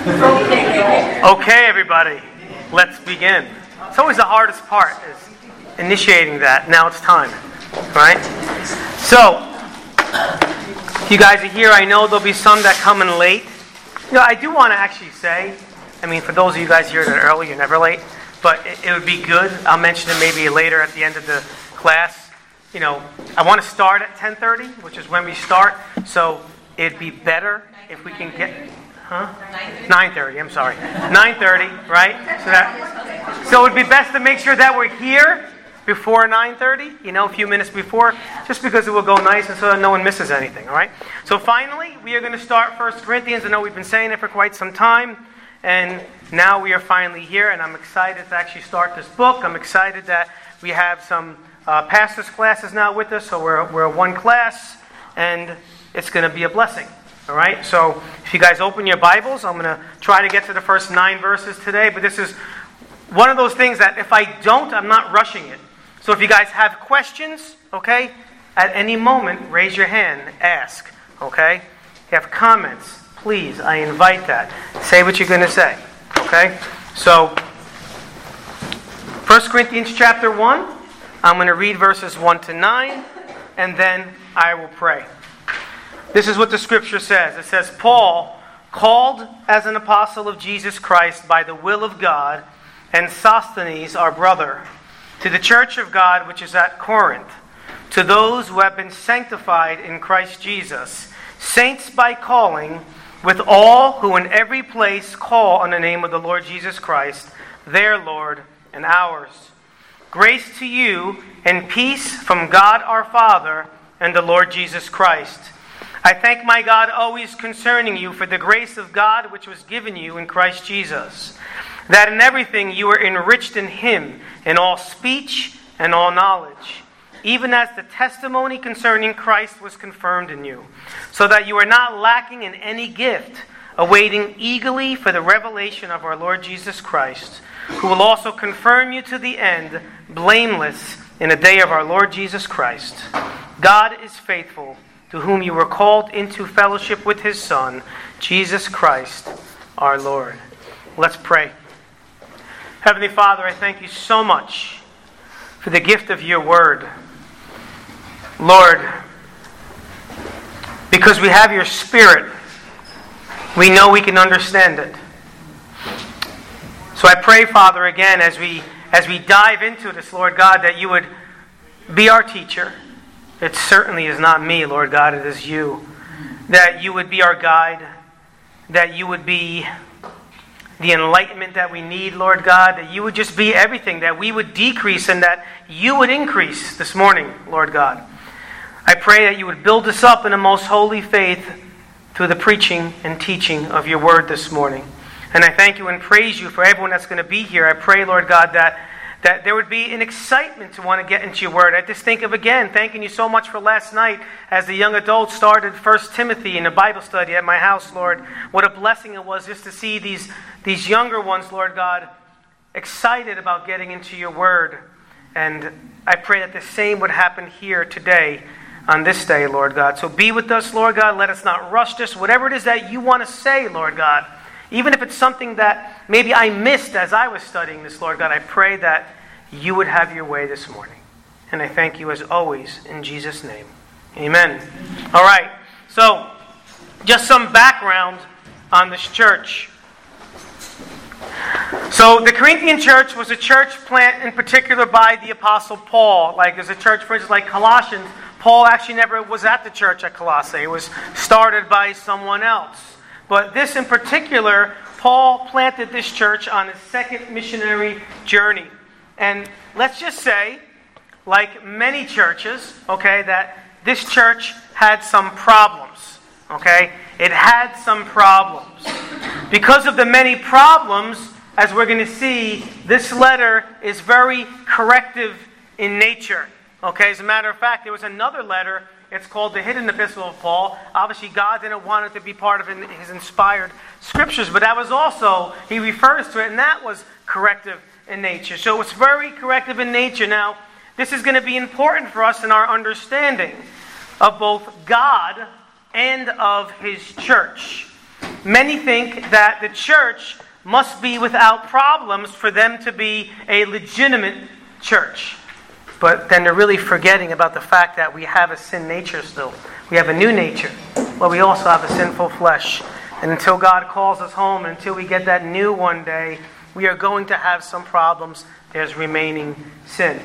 Okay, everybody, let's begin. It's always the hardest part is initiating that. Now it's time, right? So, if you guys are here, I know there'll be some that come in late. You know, I do want to actually say, I mean, for those of you guys here that are early, you're never late, but it, it would be good. I'll mention it maybe later at the end of the class. You know, I want to start at 10:30, which is when we start. So it'd be better if we can get, huh? 9:30. I'm sorry, 9:30, right? So that, so it'd be best to make sure that we're here before 9:30. You know, a few minutes before, just because it will go nice and so that no one misses anything. All right. So finally, we are going to start First Corinthians. I know we've been saying it for quite some time, and now we are finally here, and I'm excited to actually start this book. I'm excited that we have some uh, pastors' classes now with us, so we're we're one class, and it's going to be a blessing. All right? So if you guys open your Bibles, I'm going to try to get to the first nine verses today, but this is one of those things that if I don't, I'm not rushing it. So if you guys have questions, okay, at any moment, raise your hand, ask, okay? If you have comments, please, I invite that. Say what you're going to say, okay? So 1 Corinthians chapter 1, I'm going to read verses 1 to 9, and then I will pray. This is what the scripture says. It says, Paul, called as an apostle of Jesus Christ by the will of God, and Sosthenes, our brother, to the church of God which is at Corinth, to those who have been sanctified in Christ Jesus, saints by calling, with all who in every place call on the name of the Lord Jesus Christ, their Lord and ours. Grace to you and peace from God our Father and the Lord Jesus Christ. I thank my God always concerning you for the grace of God which was given you in Christ Jesus, that in everything you were enriched in him, in all speech and all knowledge, even as the testimony concerning Christ was confirmed in you, so that you are not lacking in any gift, awaiting eagerly for the revelation of our Lord Jesus Christ, who will also confirm you to the end, blameless in the day of our Lord Jesus Christ. God is faithful to whom you were called into fellowship with his Son, Jesus Christ our Lord. Let's pray. Heavenly Father, I thank you so much for the gift of your word. Lord, because we have your spirit, we know we can understand it. So I pray, Father, again, as we as we dive into this, Lord God, that you would be our teacher it certainly is not me, Lord God, it is you. That you would be our guide, that you would be the enlightenment that we need, Lord God, that you would just be everything, that we would decrease and that you would increase this morning, Lord God. I pray that you would build us up in a most holy faith through the preaching and teaching of your word this morning. And I thank you and praise you for everyone that's going to be here. I pray, Lord God, that that there would be an excitement to want to get into your word. I just think of again, thanking you so much for last night as the young adults started First Timothy in a Bible study at my house, Lord. What a blessing it was just to see these, these younger ones, Lord God, excited about getting into your word. And I pray that the same would happen here today on this day, Lord God. So be with us, Lord God. Let us not rush this. Whatever it is that you want to say, Lord God. Even if it's something that maybe I missed as I was studying this, Lord God, I pray that you would have your way this morning. And I thank you as always in Jesus' name. Amen. All right. So, just some background on this church. So, the Corinthian church was a church plant in particular by the Apostle Paul. Like, there's a church, for instance, like Colossians, Paul actually never was at the church at Colossae. It was started by someone else. But this in particular, Paul planted this church on his second missionary journey. And let's just say, like many churches, okay, that this church had some problems. Okay? It had some problems. Because of the many problems, as we're going to see, this letter is very corrective in nature. Okay, as a matter of fact, there was another letter it's called the hidden epistle of Paul. Obviously, God didn't want it to be part of his inspired scriptures, but that was also, he refers to it, and that was corrective in nature. So it's very corrective in nature. Now, this is going to be important for us in our understanding of both God and of his church. many think that the church must be without problems for them to be a legitimate church. But then they're really forgetting about the fact that we have a sin nature still. We have a new nature, but we also have a sinful flesh. And until God calls us home, until we get that new one day, we are going to have some problems. There's remaining sin.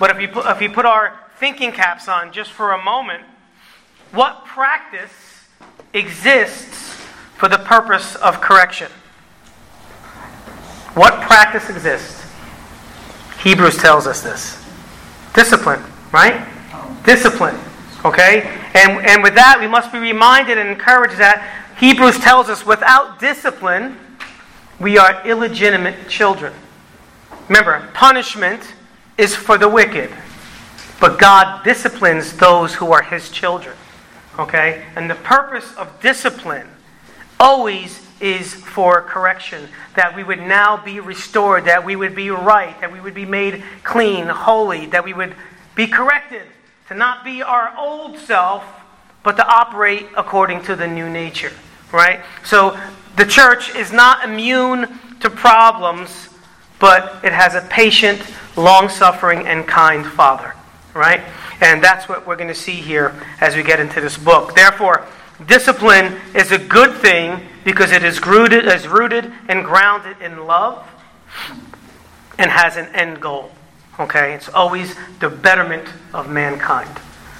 But if we put, if we put our thinking caps on just for a moment, what practice exists for the purpose of correction? What practice exists? Hebrews tells us this. Discipline, right? Discipline. Okay? And, and with that, we must be reminded and encouraged that Hebrews tells us without discipline, we are illegitimate children. Remember, punishment is for the wicked, but God disciplines those who are his children. Okay? And the purpose of discipline always is for correction, that we would now be restored, that we would be right, that we would be made clean, holy, that we would be corrected, to not be our old self, but to operate according to the new nature, right? So the church is not immune to problems, but it has a patient, long suffering, and kind Father, right? And that's what we're going to see here as we get into this book. Therefore, discipline is a good thing because it is rooted, is rooted and grounded in love and has an end goal. Okay? It's always the betterment of mankind,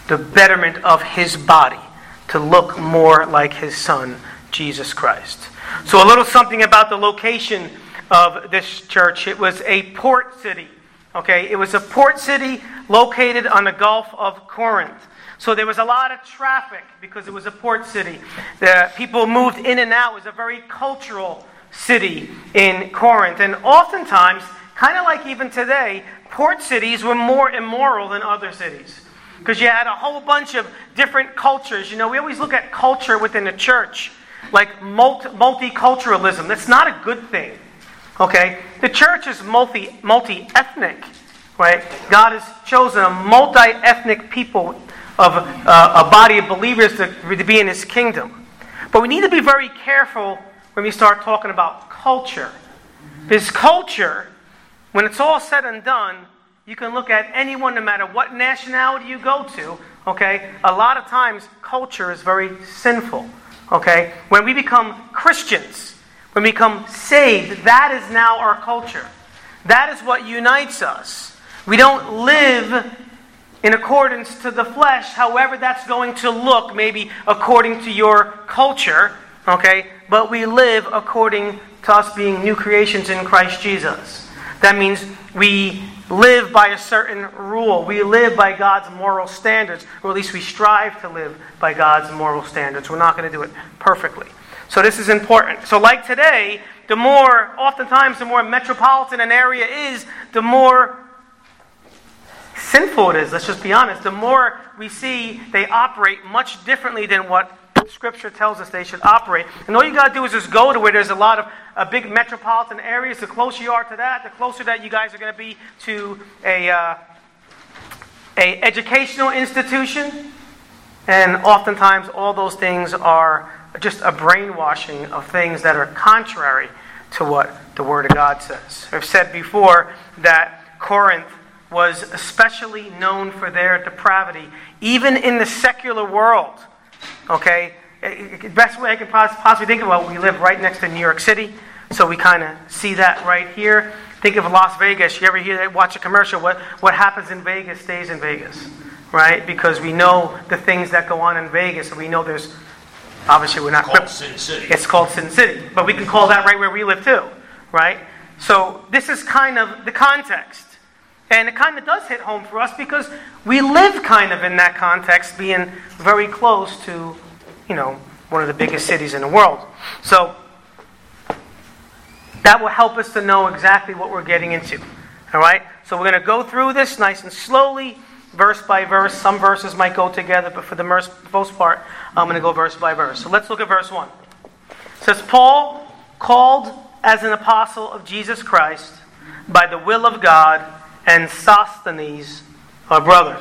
the betterment of his body to look more like his son, Jesus Christ. So, a little something about the location of this church. It was a port city. Okay? It was a port city located on the Gulf of Corinth. So there was a lot of traffic because it was a port city. The people moved in and out. It was a very cultural city in Corinth. And oftentimes, kind of like even today, port cities were more immoral than other cities. Because you had a whole bunch of different cultures. You know, we always look at culture within the church like multiculturalism. That's not a good thing. Okay? The church is multi multi ethnic, right? God has chosen a multi ethnic people of uh, a body of believers to, to be in his kingdom. But we need to be very careful when we start talking about culture. Because culture, when it's all said and done, you can look at anyone, no matter what nationality you go to, okay? A lot of times, culture is very sinful, okay? When we become Christians, when we become saved, that is now our culture. That is what unites us. We don't live in accordance to the flesh, however that's going to look, maybe according to your culture, okay? But we live according to us being new creations in Christ Jesus. That means we live by a certain rule. We live by God's moral standards, or at least we strive to live by God's moral standards. We're not going to do it perfectly. So this is important. So, like today, the more, oftentimes, the more metropolitan an area is, the more sinful it is, let's just be honest, the more we see they operate much differently than what Scripture tells us they should operate. And all you got to do is just go to where there's a lot of uh, big metropolitan areas. The closer you are to that, the closer that you guys are going to be to a, uh, a educational institution. And oftentimes, all those things are just a brainwashing of things that are contrary to what the Word of God says. I've said before that Corinth was especially known for their depravity, even in the secular world. Okay? Best way I can possibly think of well, we live right next to New York City, so we kind of see that right here. Think of Las Vegas. You ever hear that, watch a commercial? What, what happens in Vegas stays in Vegas, right? Because we know the things that go on in Vegas, and we know there's obviously we're not called Sin City. It's called Sin City, but we can call that right where we live too, right? So this is kind of the context. And it kind of does hit home for us because we live kind of in that context, being very close to, you know, one of the biggest cities in the world. So that will help us to know exactly what we're getting into. All right? So we're going to go through this nice and slowly, verse by verse. Some verses might go together, but for the most part, I'm going to go verse by verse. So let's look at verse 1. It says, Paul, called as an apostle of Jesus Christ by the will of God and Sosthenes, our brother.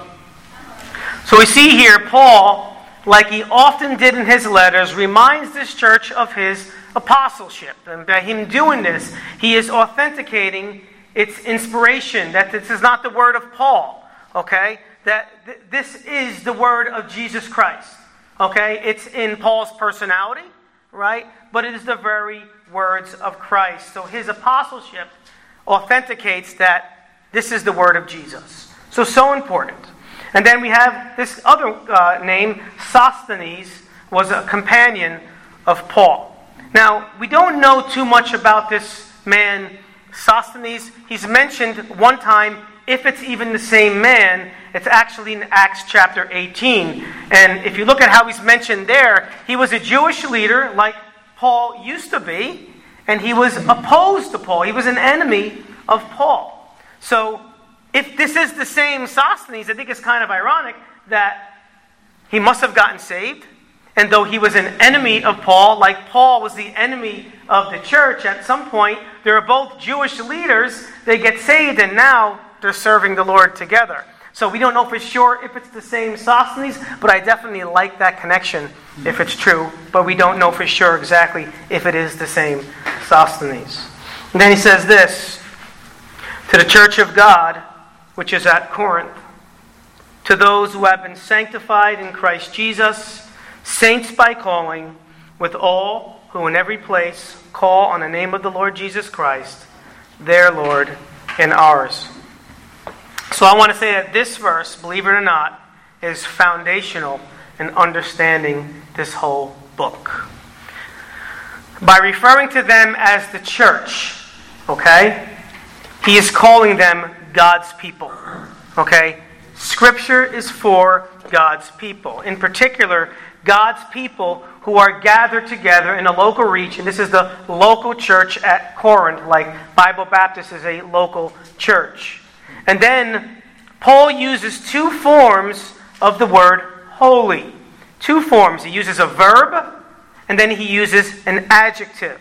So we see here Paul like he often did in his letters, reminds this church of his apostleship. And by him doing this, he is authenticating its inspiration, that this is not the word of Paul, okay? That th- this is the word of Jesus Christ, okay? It's in Paul's personality, right? But it is the very words of Christ. So his apostleship authenticates that this is the word of Jesus. So, so important. And then we have this other uh, name, Sosthenes, was a companion of Paul. Now, we don't know too much about this man, Sosthenes. He's mentioned one time, if it's even the same man, it's actually in Acts chapter 18. And if you look at how he's mentioned there, he was a Jewish leader like Paul used to be, and he was opposed to Paul. He was an enemy of Paul. So, if this is the same Sosthenes, I think it's kind of ironic that he must have gotten saved and though he was an enemy of Paul, like Paul was the enemy of the church, at some point, they are both Jewish leaders. They get saved, and now they're serving the Lord together. So we don't know for sure if it's the same Sosthenes, but I definitely like that connection if it's true. But we don't know for sure exactly if it is the same Sosthenes. And then he says this to the church of God, which is at Corinth, to those who have been sanctified in Christ Jesus saints by calling, with all who in every place call on the name of the Lord Jesus Christ, their Lord and ours. So I want to say that this verse, believe it or not, is foundational in understanding this whole book. By referring to them as the church, okay, he is calling them God's people. Okay? Scripture is for God's people. In particular, God's people who are gathered together in a local region. this is the local church at Corinth, like Bible Baptist is a local church. And then Paul uses two forms of the word holy. Two forms. He uses a verb, and then he uses an adjective.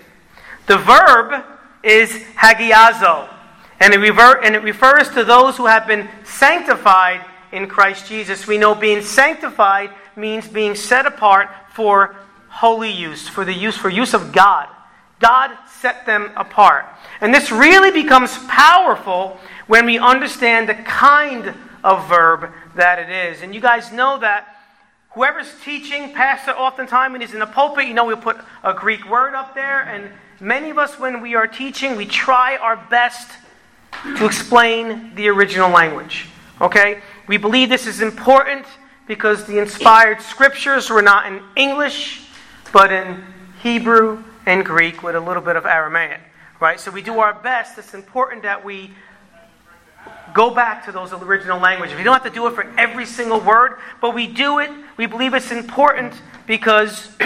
The verb is hagiazo, and it, rever- and it refers to those who have been sanctified in Christ Jesus. We know being sanctified means being set apart for holy use, for the use for use of God. God set them apart. And this really becomes powerful when we understand the kind of verb that it is. And you guys know that whoever's teaching, pastor, oftentimes when he's in the pulpit, you know, we'll put a Greek word up there. And many of us, when we are teaching, we try our best to explain the original language. Okay? We believe this is important because the inspired scriptures were not in English, but in Hebrew and Greek with a little bit of Aramaic. Right? So we do our best. It's important that we go back to those original languages. We don't have to do it for every single word, but we do it. We believe it's important because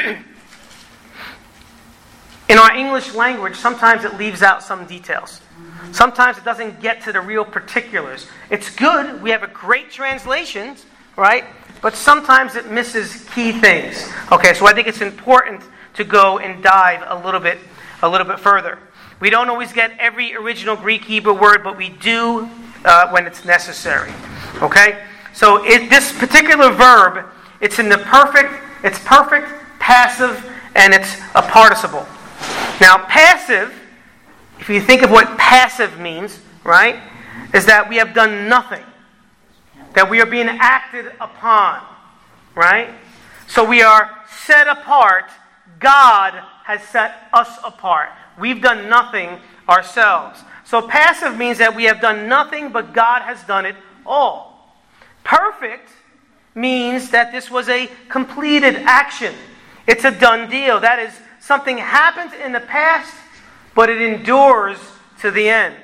in our English language, sometimes it leaves out some details. Sometimes it doesn't get to the real particulars. It's good. We have a great translations, right? but sometimes it misses key things. Okay, so I think it's important to go and dive a little bit, a little bit further. We don't always get every original Greek Hebrew word, but we do uh, when it's necessary. Okay, so it, this particular verb, it's in the perfect, it's perfect, passive, and it's a participle. Now, passive, if you think of what passive means, right, is that we have done nothing that we are being acted upon, right? So we are set apart. God has set us apart. We've done nothing ourselves. So passive means that we have done nothing, but God has done it all. Perfect means that this was a completed action. It's a done deal. That is, something happened in the past, but it endures to the end.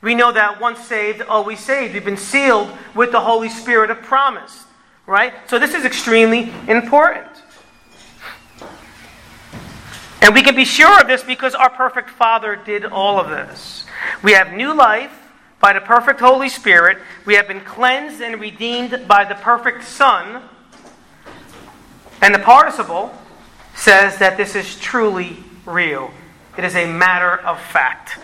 We know that once saved, always saved. We've been sealed with the Holy Spirit of promise. Right? So this is extremely important. And we can be sure of this because our perfect Father did all of this. We have new life by the perfect Holy Spirit. We have been cleansed and redeemed by the perfect Son. And the participle says that this is truly real. It is a matter of fact.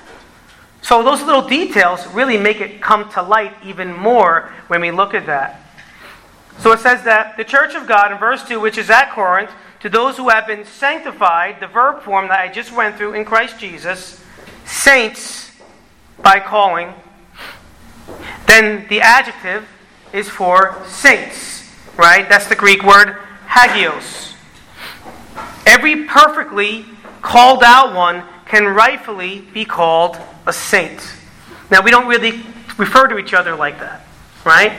So those little details really make it come to light even more when we look at that. So it says that the church of God in verse 2, which is at Corinth, to those who have been sanctified, the verb form that I just went through in Christ Jesus, saints by calling. Then the adjective is for saints, right? That's the Greek word hagios. Every perfectly called out one can rightfully be called a saint. Now, we don't really refer to each other like that, right?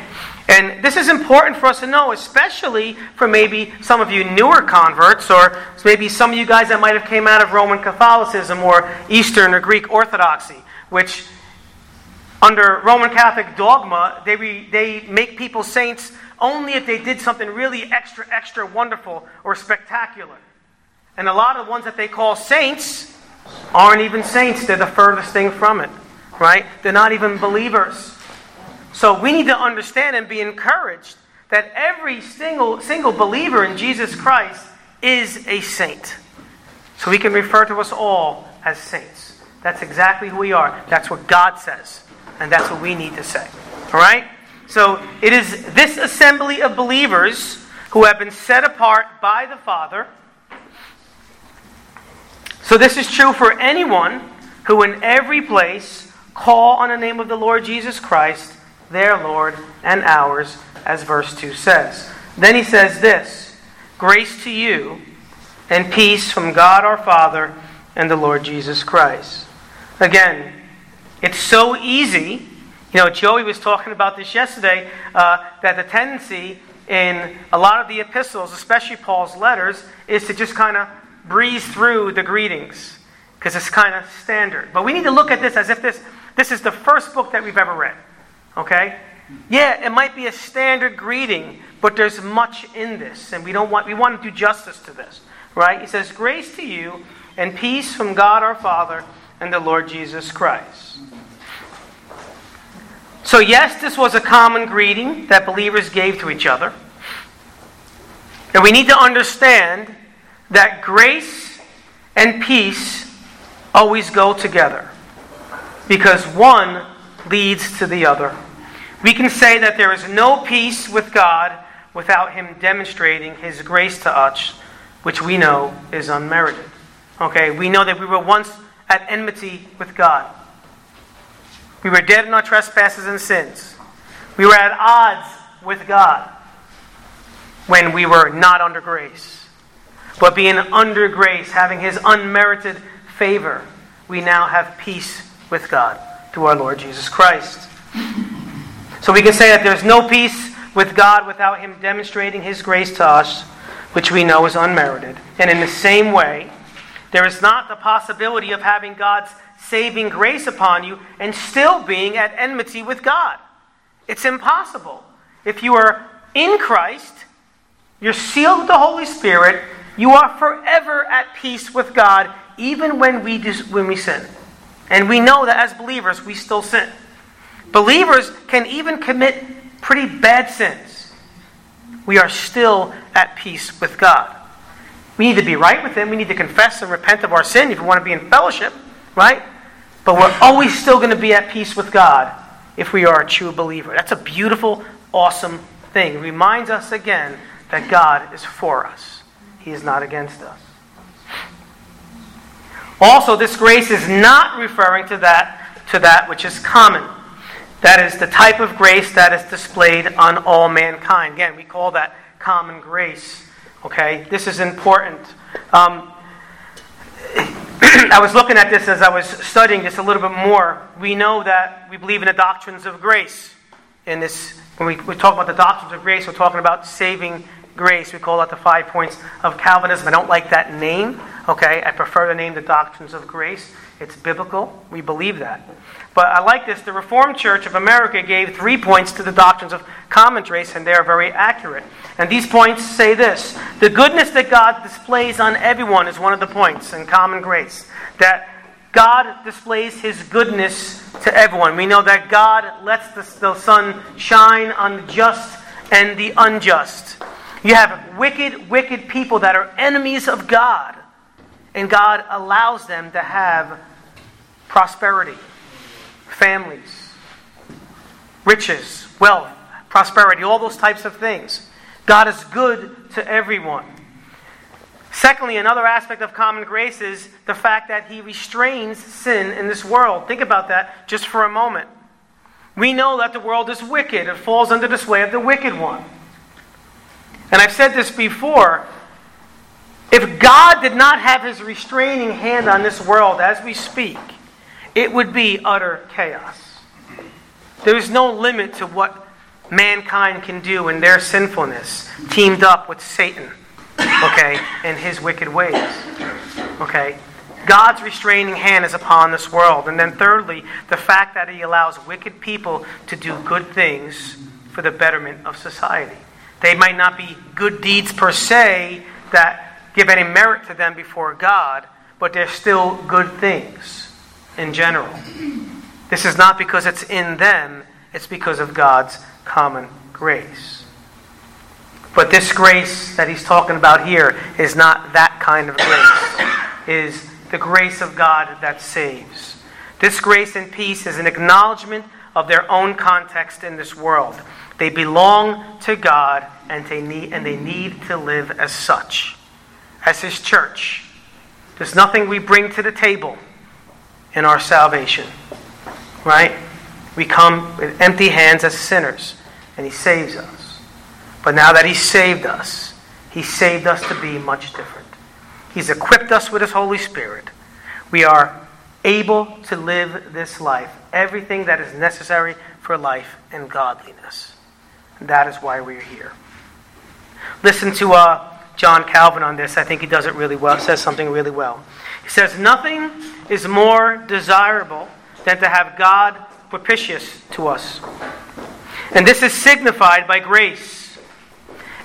And this is important for us to know, especially for maybe some of you newer converts, or maybe some of you guys that might have came out of Roman Catholicism or Eastern or Greek Orthodoxy, which under Roman Catholic dogma, they, re, they make people saints only if they did something really extra, extra wonderful or spectacular. And a lot of the ones that they call saints aren't even saints, they're the furthest thing from it, right? They're not even believers. So we need to understand and be encouraged that every single, single believer in Jesus Christ is a saint. So we can refer to us all as saints. That's exactly who we are. That's what God says. And that's what we need to say. All right? So it is this assembly of believers who have been set apart by the Father. So this is true for anyone who in every place call on the name of the Lord Jesus Christ their Lord and ours, as verse 2 says. Then he says this Grace to you and peace from God our Father and the Lord Jesus Christ. Again, it's so easy. You know, Joey was talking about this yesterday uh, that the tendency in a lot of the epistles, especially Paul's letters, is to just kind of breeze through the greetings because it's kind of standard. But we need to look at this as if this, this is the first book that we've ever read. Okay? Yeah, it might be a standard greeting, but there's much in this, and we don't want we want to do justice to this. Right? He says, Grace to you and peace from God our Father and the Lord Jesus Christ. So, yes, this was a common greeting that believers gave to each other. And we need to understand that grace and peace always go together because one leads to the other. We can say that there is no peace with God without Him demonstrating His grace to us, which we know is unmerited. Okay, we know that we were once at enmity with God. We were dead in our trespasses and sins. We were at odds with God when we were not under grace. But being under grace, having His unmerited favor, we now have peace with God through our Lord Jesus Christ. So we can say that there's no peace with God without Him demonstrating His grace to us, which we know is unmerited. And in the same way, there is not the possibility of having God's saving grace upon you and still being at enmity with God. It's impossible. If you are in Christ, you're sealed with the Holy Spirit, you are forever at peace with God, even when we, when we sin. And we know that as believers, we still sin. Believers can even commit pretty bad sins. We are still at peace with God. We need to be right with Him. We need to confess and repent of our sin if we want to be in fellowship, right? But we're always still going to be at peace with God if we are a true believer. That's a beautiful, awesome thing. It reminds us again that God is for us, Is not against us. Also, this grace is not referring to that, to that which is common. That is the type of grace that is displayed on all mankind. Again, we call that common grace. Okay, this is important. Um, I was looking at this as I was studying this a little bit more. We know that we believe in the doctrines of grace. In this, when we, we talk about the doctrines of grace, we're talking about saving grace. We call that the five points of Calvinism. I don't like that name. Okay, I prefer the name the doctrines of grace. It's biblical. We believe that. But I like this. The Reformed Church of America gave three points to the doctrines of common grace, and they are very accurate. And these points say this The goodness that God displays on everyone is one of the points in common grace. That God displays his goodness to everyone. We know that God lets the, the sun shine on the just and the unjust. You have wicked, wicked people that are enemies of God, and God allows them to have prosperity families, riches, wealth, prosperity, all those types of things. God is good to everyone. Secondly, another aspect of common grace is the fact that He restrains sin in this world. Think about that just for a moment. We know that the world is wicked, it falls under the sway of the wicked one. And I've said this before. If God did not have his restraining hand on this world as we speak, it would be utter chaos. There is no limit to what mankind can do in their sinfulness, teamed up with Satan, okay, and his wicked ways. Okay? God's restraining hand is upon this world. And then, thirdly, the fact that He allows wicked people to do good things for the betterment of society. They might not be good deeds per se that give any merit to them before God, but they're still good things in general. This is not because it's in them, it's because of God's common grace. But this grace that he's talking about here is not that kind of grace. It is the grace of God that saves. This grace and peace is an acknowledgement of their own context in this world. They belong to God and they need, and they need to live as such. As His church, there's nothing we bring to the table in our salvation. Right? We come with empty hands as sinners, and He saves us. But now that He saved us, He saved us to be much different. He's equipped us with His Holy Spirit. We are able to live this life, everything that is necessary for life and godliness. That is why we're here. Listen to uh, John Calvin on this. I think he does it really well, says something really well. He says, Nothing is more desirable than to have God propitious to us. And this is signified by grace.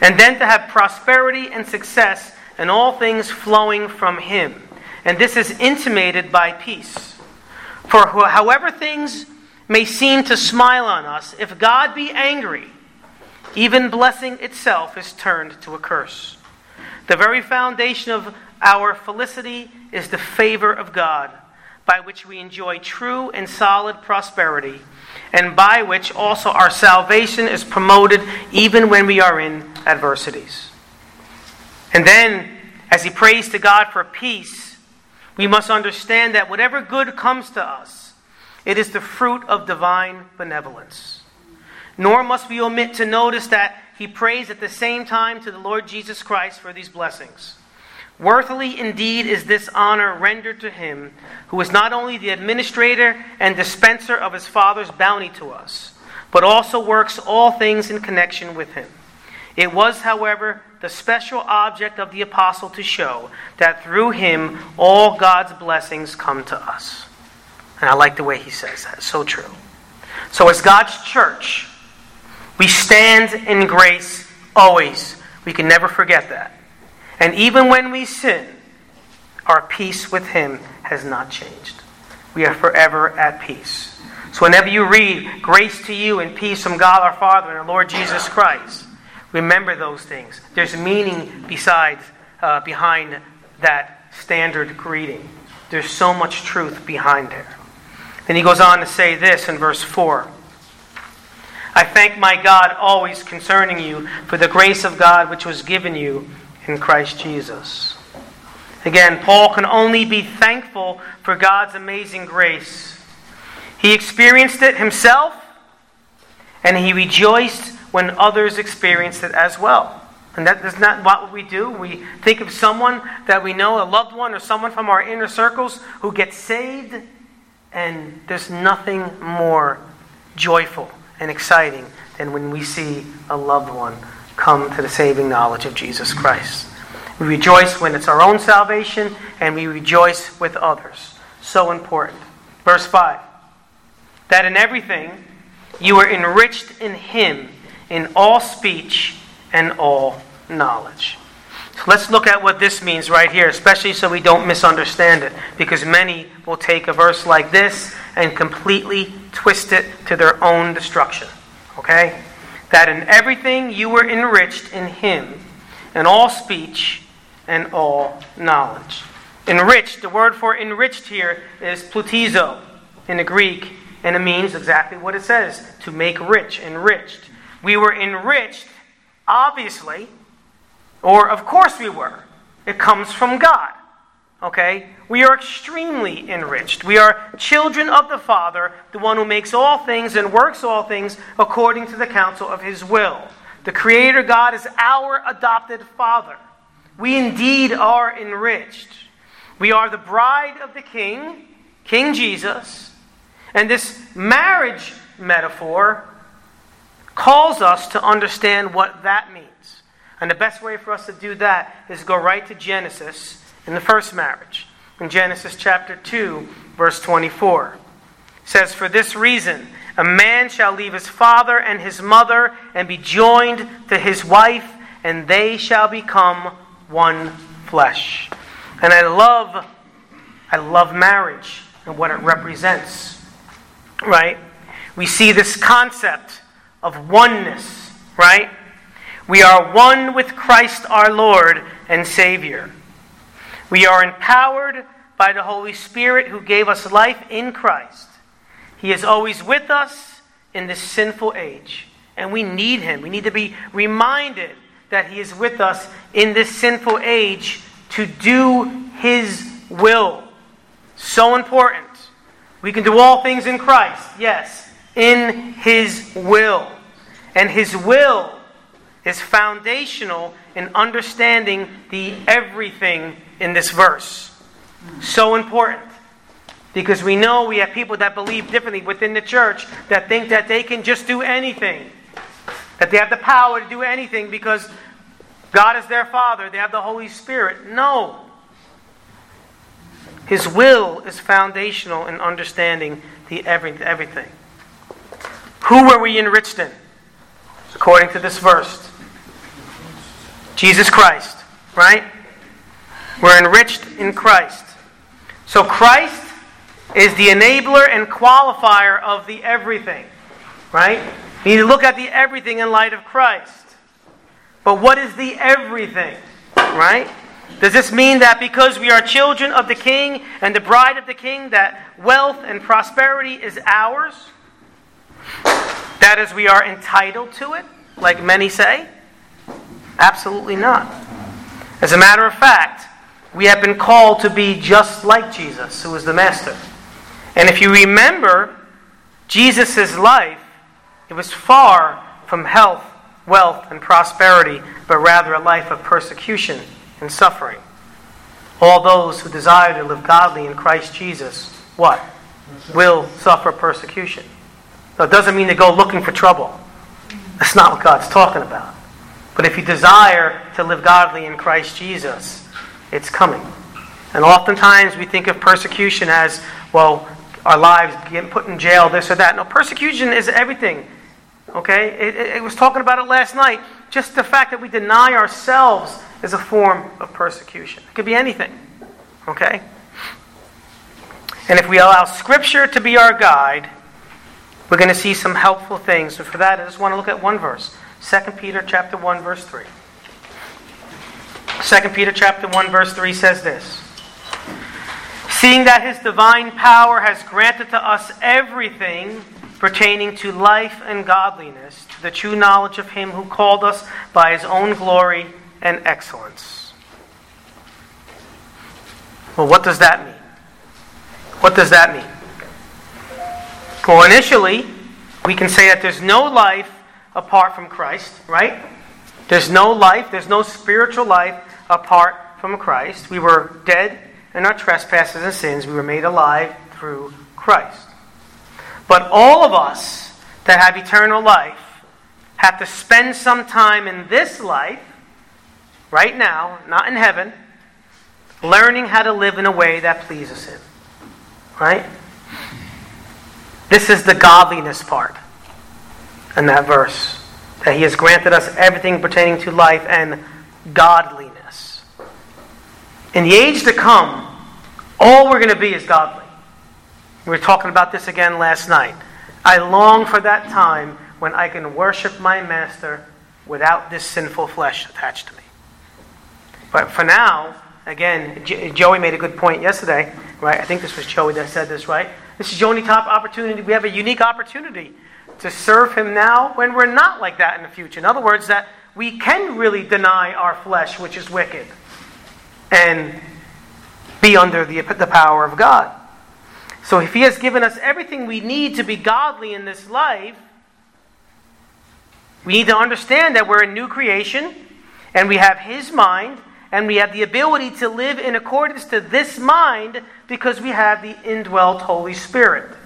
And then to have prosperity and success and all things flowing from Him. And this is intimated by peace. For however things may seem to smile on us, if God be angry, even blessing itself is turned to a curse. The very foundation of our felicity is the favor of God, by which we enjoy true and solid prosperity, and by which also our salvation is promoted even when we are in adversities. And then, as he prays to God for peace, we must understand that whatever good comes to us, it is the fruit of divine benevolence. Nor must we omit to notice that he prays at the same time to the Lord Jesus Christ for these blessings. Worthily indeed is this honor rendered to him, who is not only the administrator and dispenser of his Father's bounty to us, but also works all things in connection with him. It was, however, the special object of the apostle to show that through him all God's blessings come to us. And I like the way he says that. So true. So, as God's church, we stand in grace always. We can never forget that. And even when we sin, our peace with Him has not changed. We are forever at peace. So, whenever you read grace to you and peace from God our Father and our Lord Jesus Christ, remember those things. There's meaning besides, uh, behind that standard greeting. There's so much truth behind there. Then he goes on to say this in verse 4 I thank my God always concerning you for the grace of God which was given you in Christ Jesus. Again, Paul can only be thankful for God's amazing grace. He experienced it himself, and he rejoiced when others experienced it as well. And that is not what we do. We think of someone that we know, a loved one, or someone from our inner circles who gets saved, and there's nothing more joyful and exciting than when we see a loved one come to the saving knowledge of Jesus Christ. We rejoice when it's our own salvation, and we rejoice with others. So important. Verse 5 That in everything you are enriched in Him in all speech and all knowledge. So let's look at what this means right here, especially so we don't misunderstand it, because many will take a verse like this and completely twist it to their own destruction. Okay? That in everything you were enriched in Him, in all speech and all knowledge. Enriched, the word for enriched here is plutizo in the Greek, and it means exactly what it says to make rich, enriched. We were enriched obviously, or of course we were. It comes from God. Okay? We are extremely enriched. We are children of the Father, the one who makes all things and works all things according to the counsel of his will. The Creator God is our adopted Father. We indeed are enriched. We are the bride of the King, King Jesus. And this marriage metaphor calls us to understand what that means. And the best way for us to do that is go right to Genesis in the first marriage. In Genesis chapter 2, verse 24. It says, For this reason, a man shall leave his father and his mother and be joined to his wife, and they shall become one flesh. And I love I love marriage and what it represents. Right? We see this concept of oneness, right? We are one with Christ our Lord and Savior. We are empowered by the Holy Spirit who gave us life in Christ. He is always with us in this sinful age, and we need Him. We need to be reminded that He is with us in this sinful age to do His will. So important. We can do all things in Christ, yes, in His will. And His will is foundational in understanding the everything in this verse. So important. Because we know we have people that believe differently within the church that think that they can just do anything. That they have the power to do anything because God is their Father, they have the Holy Spirit. No. His will is foundational in understanding the every, everything. Who were we enriched in? According to this verse, Jesus Christ, right? We're enriched in Christ. So Christ is the enabler and qualifier of the everything, right? We need to look at the everything in light of Christ. But what is the everything, right? Does this mean that because we are children of the king and the bride of the king, that wealth and prosperity is ours? That is, we are entitled to it, like many say? Absolutely not. As a matter of fact, we have been called to be just like Jesus, who is the Master. And if you remember Jesus' life, it was far from health, wealth, and prosperity, but rather a life of persecution and suffering. All those who desire to live godly in Christ Jesus, what? Will suffer persecution. Now, it doesn't mean to go looking for trouble. That's not what God's talking about. But if you desire to live godly in Christ Jesus, it's coming. And oftentimes we think of persecution as, well, our lives getting put in jail, this or that. No, persecution is everything. Okay? It, it, it was talking about it last night. Just the fact that we deny ourselves is a form of persecution. It could be anything. Okay? And if we allow Scripture to be our guide, we're going to see some helpful things. And for that, I just want to look at one verse. 2 Peter chapter 1 verse 3. 2 Peter chapter 1 verse 3 says this. Seeing that his divine power has granted to us everything pertaining to life and godliness, to the true knowledge of him who called us by his own glory and excellence. Well, what does that mean? What does that mean? Well, initially, we can say that there's no life apart from Christ, right? There's no life, there's no spiritual life apart from Christ. We were dead in our trespasses and sins. We were made alive through Christ. But all of us that have eternal life have to spend some time in this life, right now, not in heaven, learning how to live in a way that pleases Him. Right? This is the godliness part in that verse. That He has granted us everything pertaining to life and godliness. In the age to come, all we're going to be is godly. We were talking about this again last night. I long for that time when I can worship my Master without this sinful flesh attached to me. But for now, again, Joey made a good point yesterday, right? I think this was Joey that said this, right? This is the only top opportunity. We have a unique opportunity to serve Him now when we're not like that in the future. In other words, that we can really deny our flesh, which is wicked, and be under the, the power of God. So if He has given us everything we need to be godly in this life, we need to understand that we're a new creation and we have His mind and we have the ability to live in accordance to this mind because we have the indwelt Holy Spirit.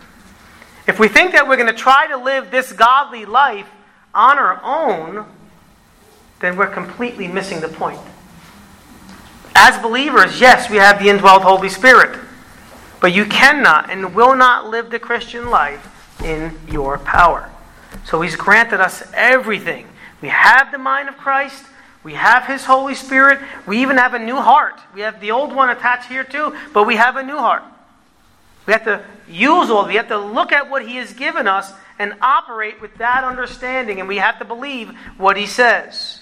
If we think that we're going to try to live this godly life on our own, then we're completely missing the point. As believers, yes, we have the indwelt Holy Spirit. But you cannot and will not live the Christian life in your power. So He's granted us everything. We have the mind of Christ. We have His Holy Spirit. We even have a new heart. We have the old one attached here too, but we have a new heart. We have to use all. We have to look at what He has given us and operate with that understanding, and we have to believe what He says.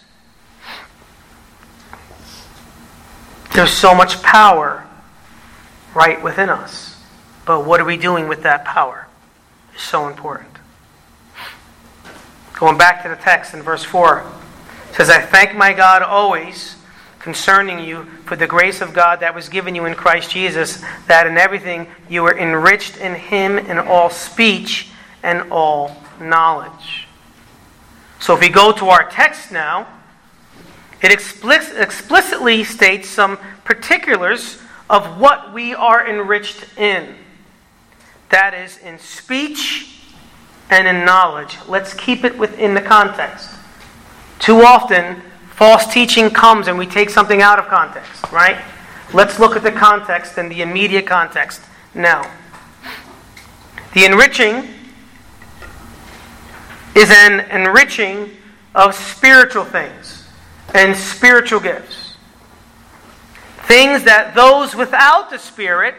There's so much power right within us. But what are we doing with that power? It's so important. Going back to the text in verse 4, it says, I thank my God always concerning you for the grace of God that was given you in Christ Jesus, that in everything you were enriched in him in all speech and all knowledge. So if we go to our text now, it explicitly states some particulars of what we are enriched in. That is, in speech and in knowledge. Let's keep it within the context. Too often, false teaching comes and we take something out of context, right? Let's look at the context and the immediate context now. The enriching is an enriching of spiritual things and spiritual gifts. Things that those without the Spirit,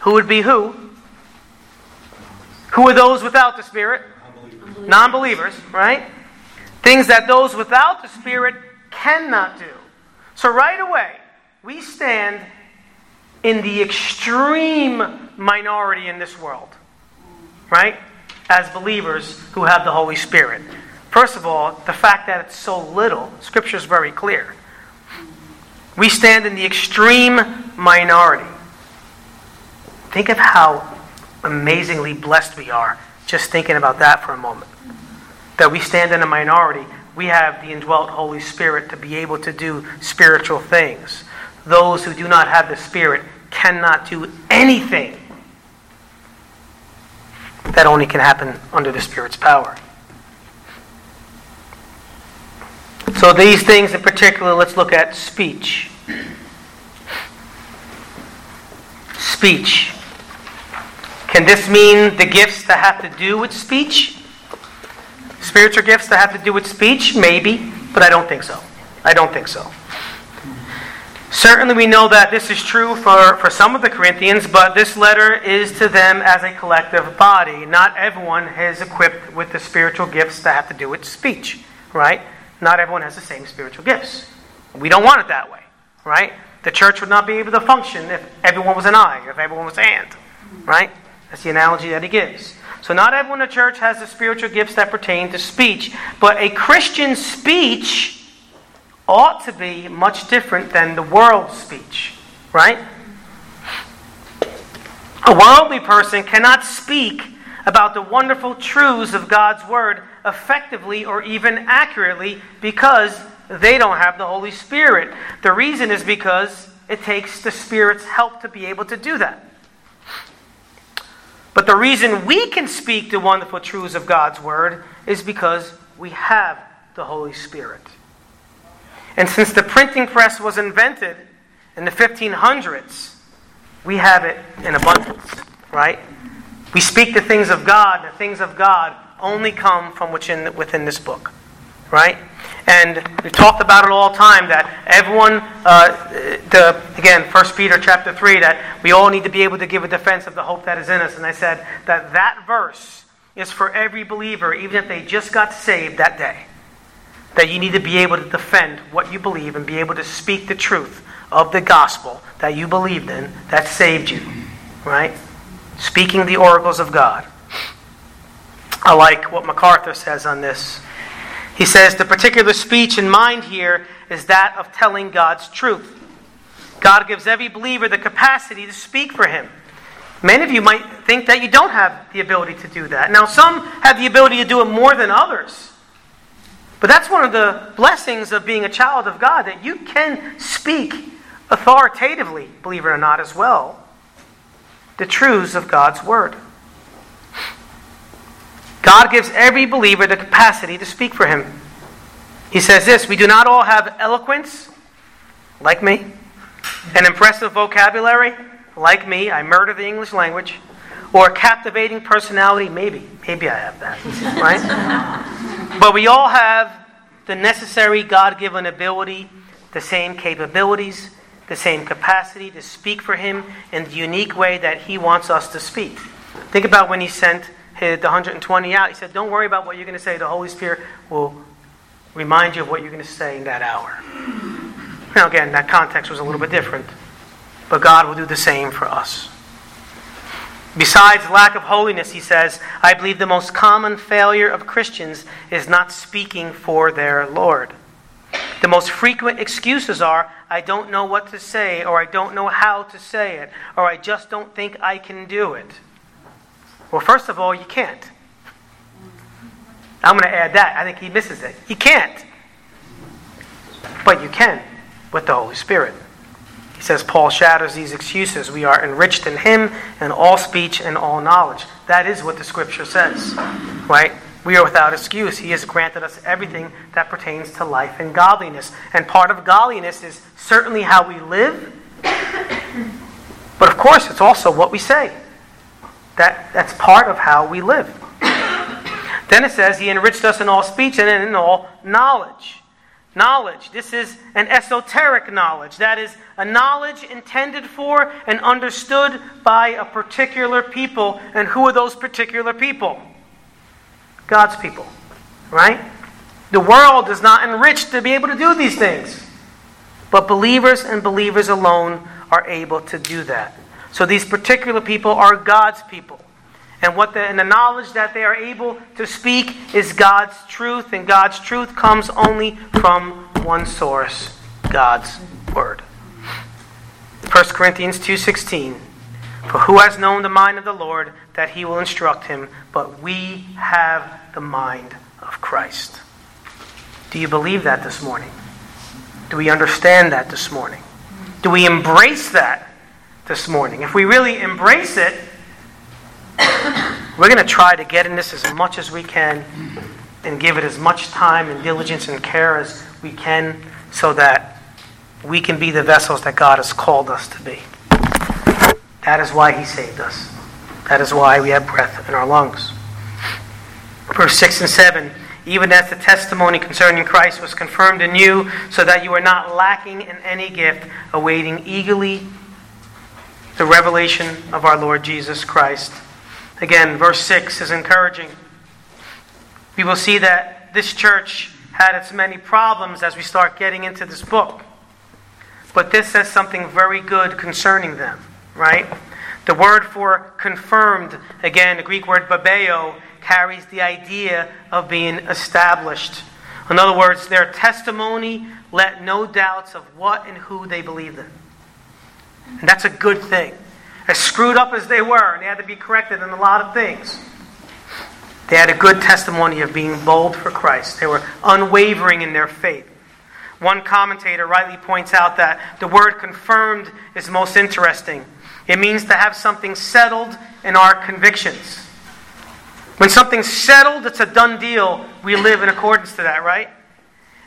who would be who? Who are those without the Spirit? Non believers, right? Things that those without the Spirit cannot do. So, right away, we stand in the extreme minority in this world, right? As believers who have the Holy Spirit. First of all, the fact that it's so little, Scripture is very clear. We stand in the extreme minority. Think of how amazingly blessed we are just thinking about that for a moment. That we stand in a minority. We have the indwelt Holy Spirit to be able to do spiritual things. Those who do not have the Spirit cannot do anything that only can happen under the Spirit's power. So, these things in particular, let's look at speech. Speech. Can this mean the gifts that have to do with speech? Spiritual gifts that have to do with speech? Maybe, but I don't think so. I don't think so. Certainly, we know that this is true for, for some of the Corinthians, but this letter is to them as a collective body. Not everyone is equipped with the spiritual gifts that have to do with speech, right? Not everyone has the same spiritual gifts. We don't want it that way, right? The church would not be able to function if everyone was an eye, if everyone was a hand, right? That's the analogy that he gives. So, not everyone in the church has the spiritual gifts that pertain to speech, but a Christian speech ought to be much different than the world's speech, right? A worldly person cannot speak about the wonderful truths of God's Word effectively or even accurately because they don't have the Holy Spirit. The reason is because it takes the Spirit's help to be able to do that. But the reason we can speak the wonderful truths of God's Word is because we have the Holy Spirit. And since the printing press was invented in the 1500s, we have it in abundance, right? We speak the things of God, the things of God only come from within, within this book, right? And we talked about it all the time that everyone, uh, the, again, 1 Peter chapter 3, that we all need to be able to give a defense of the hope that is in us. And I said that that verse is for every believer, even if they just got saved that day. That you need to be able to defend what you believe and be able to speak the truth of the gospel that you believed in that saved you, right? Speaking the oracles of God. I like what MacArthur says on this. He says the particular speech in mind here is that of telling God's truth. God gives every believer the capacity to speak for him. Many of you might think that you don't have the ability to do that. Now, some have the ability to do it more than others. But that's one of the blessings of being a child of God, that you can speak authoritatively, believe it or not, as well, the truths of God's Word. God gives every believer the capacity to speak for him. He says this We do not all have eloquence, like me, an impressive vocabulary, like me, I murder the English language, or a captivating personality, maybe. Maybe I have that, right? but we all have the necessary God given ability, the same capabilities, the same capacity to speak for Him in the unique way that He wants us to speak. Think about when He sent the 120 out. He said, Don't worry about what you're going to say. The Holy Spirit will remind you of what you're going to say in that hour. Now, again, that context was a little bit different, but God will do the same for us. Besides lack of holiness, he says, I believe the most common failure of Christians is not speaking for their Lord. The most frequent excuses are, I don't know what to say, or I don't know how to say it, or I just don't think I can do it. Well, first of all, you can't. I'm going to add that. I think he misses it. You can't. But you can with the Holy Spirit. He says Paul shatters these excuses. We are enriched in him in all speech and all knowledge. That is what the scripture says. Right? We are without excuse. He has granted us everything that pertains to life and godliness. And part of godliness is certainly how we live. But of course, it's also what we say. That, that's part of how we live. Then it says, He enriched us in all speech and in all knowledge. Knowledge. This is an esoteric knowledge. That is a knowledge intended for and understood by a particular people. And who are those particular people? God's people. Right? The world is not enriched to be able to do these things. But believers and believers alone are able to do that. So these particular people are God's people. And what the, and the knowledge that they are able to speak is God's truth, and God's truth comes only from one source, God's word. 1 Corinthians 2:16 For who has known the mind of the Lord that he will instruct him, but we have the mind of Christ. Do you believe that this morning? Do we understand that this morning? Do we embrace that this morning. If we really embrace it, we're going to try to get in this as much as we can and give it as much time and diligence and care as we can so that we can be the vessels that God has called us to be. That is why He saved us. That is why we have breath in our lungs. Verse 6 and 7 even as the testimony concerning Christ was confirmed in you, so that you are not lacking in any gift, awaiting eagerly the revelation of our Lord Jesus Christ. Again, verse 6 is encouraging. We will see that this church had its many problems as we start getting into this book. But this says something very good concerning them, right? The word for confirmed, again, the Greek word babeo, carries the idea of being established. In other words, their testimony let no doubts of what and who they believed in. And that's a good thing. As screwed up as they were, and they had to be corrected in a lot of things, they had a good testimony of being bold for Christ. They were unwavering in their faith. One commentator rightly points out that the word confirmed is most interesting. It means to have something settled in our convictions. When something's settled, it's a done deal. We live in accordance to that, right?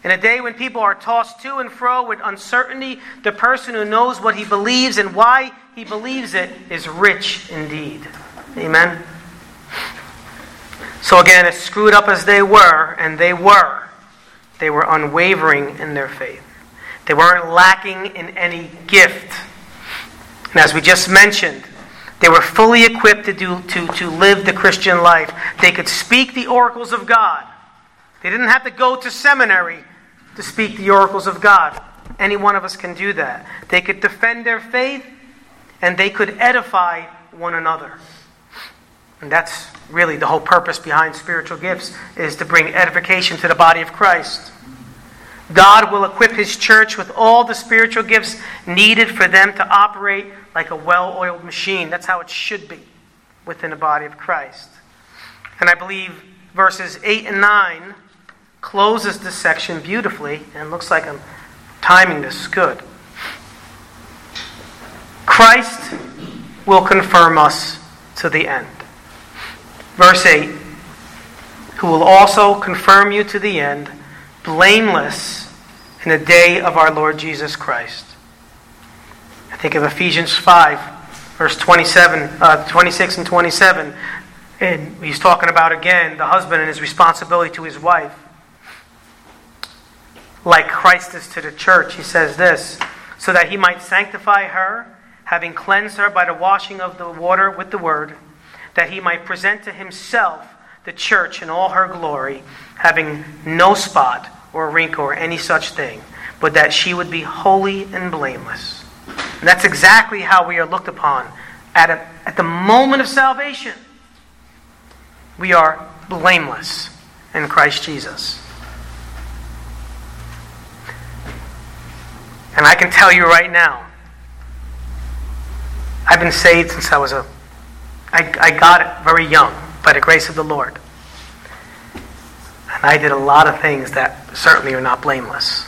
In a day when people are tossed to and fro with uncertainty, the person who knows what he believes and why he believes it is rich indeed. Amen? So, again, as screwed up as they were, and they were, they were unwavering in their faith. They weren't lacking in any gift. And as we just mentioned, they were fully equipped to, do, to, to live the Christian life. They could speak the oracles of God. They didn't have to go to seminary to speak the oracles of God. Any one of us can do that. They could defend their faith and they could edify one another. And that's really the whole purpose behind spiritual gifts is to bring edification to the body of Christ. God will equip his church with all the spiritual gifts needed for them to operate like a well-oiled machine. That's how it should be within the body of Christ. And I believe verses 8 and 9 closes this section beautifully and looks like I'm timing this good. Christ will confirm us to the end. Verse 8 Who will also confirm you to the end, blameless in the day of our Lord Jesus Christ. Think of Ephesians 5, verse 27, uh, 26 and 27. And he's talking about again the husband and his responsibility to his wife. Like Christ is to the church, he says this so that he might sanctify her having cleansed her by the washing of the water with the word, that he might present to himself the church in all her glory, having no spot or wrinkle or any such thing, but that she would be holy and blameless. And that's exactly how we are looked upon at, a, at the moment of salvation. We are blameless in Christ Jesus. And I can tell you right now, I've been saved since I was a. I, I got it very young by the grace of the Lord. And I did a lot of things that certainly are not blameless.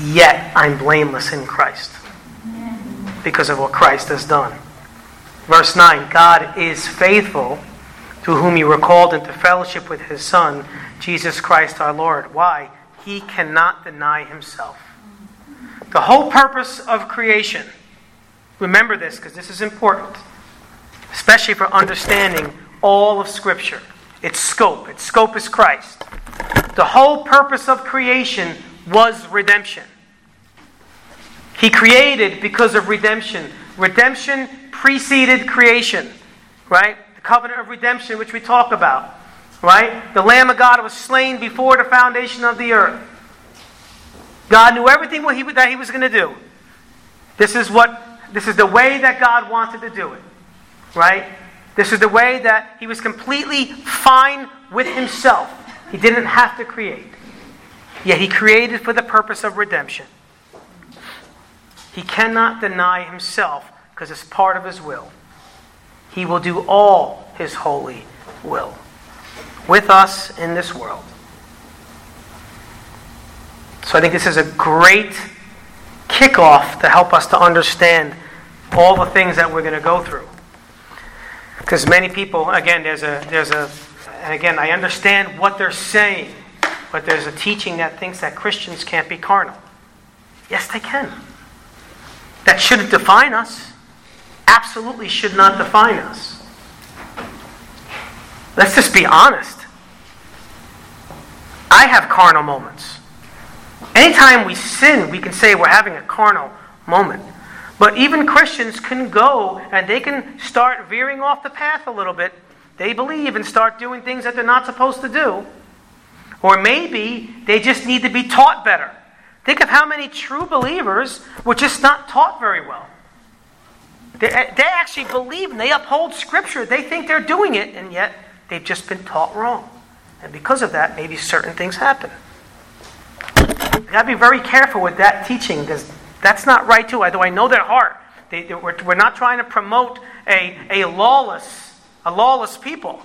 Yet I'm blameless in Christ because of what Christ has done. Verse 9 God is faithful, to whom you were called into fellowship with his Son, Jesus Christ our Lord. Why? He cannot deny himself. The whole purpose of creation Remember this because this is important, especially for understanding all of Scripture. Its scope. Its scope is Christ. The whole purpose of creation was redemption. He created because of redemption. Redemption preceded creation, right? The covenant of redemption, which we talk about, right? The Lamb of God was slain before the foundation of the earth. God knew everything what he, that He was going to do. This is what this is the way that God wanted to do it. Right? This is the way that he was completely fine with himself. He didn't have to create. Yet he created for the purpose of redemption. He cannot deny himself because it's part of his will. He will do all his holy will with us in this world. So I think this is a great kickoff to help us to understand all the things that we're going to go through. Because many people, again, there's a, there's a, and again, I understand what they're saying, but there's a teaching that thinks that Christians can't be carnal. Yes, they can. That shouldn't define us. Absolutely should not define us. Let's just be honest. I have carnal moments. Anytime we sin, we can say we're having a carnal moment. But even Christians can go and they can start veering off the path a little bit. They believe and start doing things that they're not supposed to do. Or maybe they just need to be taught better. Think of how many true believers were just not taught very well. They, eh, they actually believe and they uphold Scripture. They think they're doing it, and yet they've just been taught wrong. And because of that, maybe certain things happen. You've got to be very careful with that teaching because that's not right too. Although I know their heart. They, they, we're, we're not trying to promote a, a lawless, a lawless people.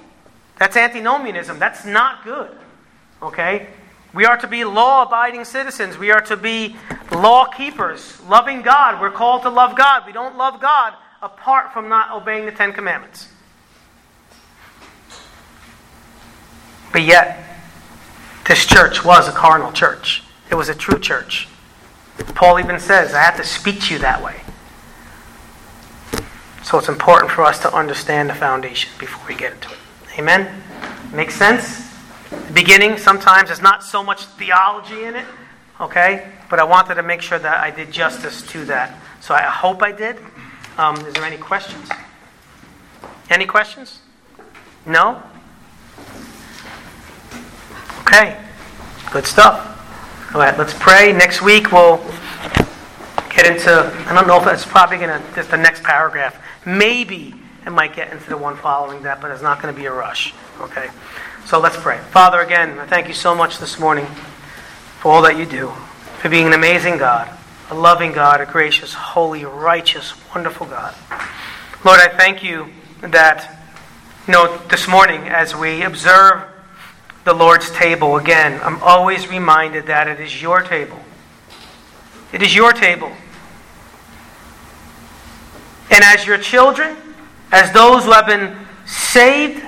That's antinomianism. That's not good. Okay? We are to be law abiding citizens. We are to be law keepers, loving God. We're called to love God. We don't love God apart from not obeying the Ten Commandments. But yet, this church was a carnal church. It was a true church. Paul even says, I have to speak to you that way. So it's important for us to understand the foundation before we get into it. Amen? Makes sense? Beginning, sometimes there's not so much theology in it, okay? But I wanted to make sure that I did justice to that. So I hope I did. Um, is there any questions? Any questions? No? Okay. Good stuff. All right, let's pray. Next week we'll get into, I don't know if that's probably going to, just the next paragraph. Maybe and might get into the one following that, but it's not going to be a rush. Okay? So let's pray. Father, again, I thank you so much this morning for all that you do, for being an amazing God, a loving God, a gracious, holy, righteous, wonderful God. Lord, I thank you that, you know, this morning as we observe the Lord's table again, I'm always reminded that it is your table. It is your table. And as your children, as those who have been saved,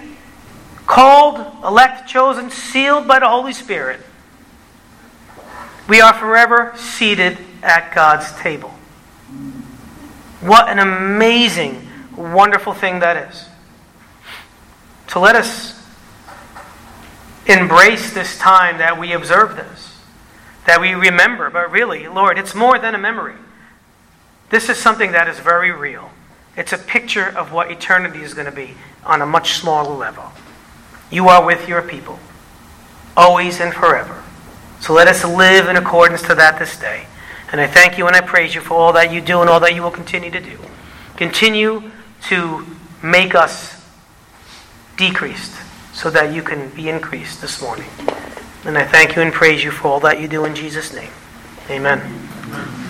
called, elect, chosen, sealed by the Holy Spirit, we are forever seated at God's table. What an amazing, wonderful thing that is. So let us embrace this time that we observe this, that we remember. But really, Lord, it's more than a memory. This is something that is very real. It's a picture of what eternity is going to be on a much smaller level. You are with your people, always and forever. So let us live in accordance to that this day. And I thank you and I praise you for all that you do and all that you will continue to do. Continue to make us decreased so that you can be increased this morning. And I thank you and praise you for all that you do in Jesus' name. Amen.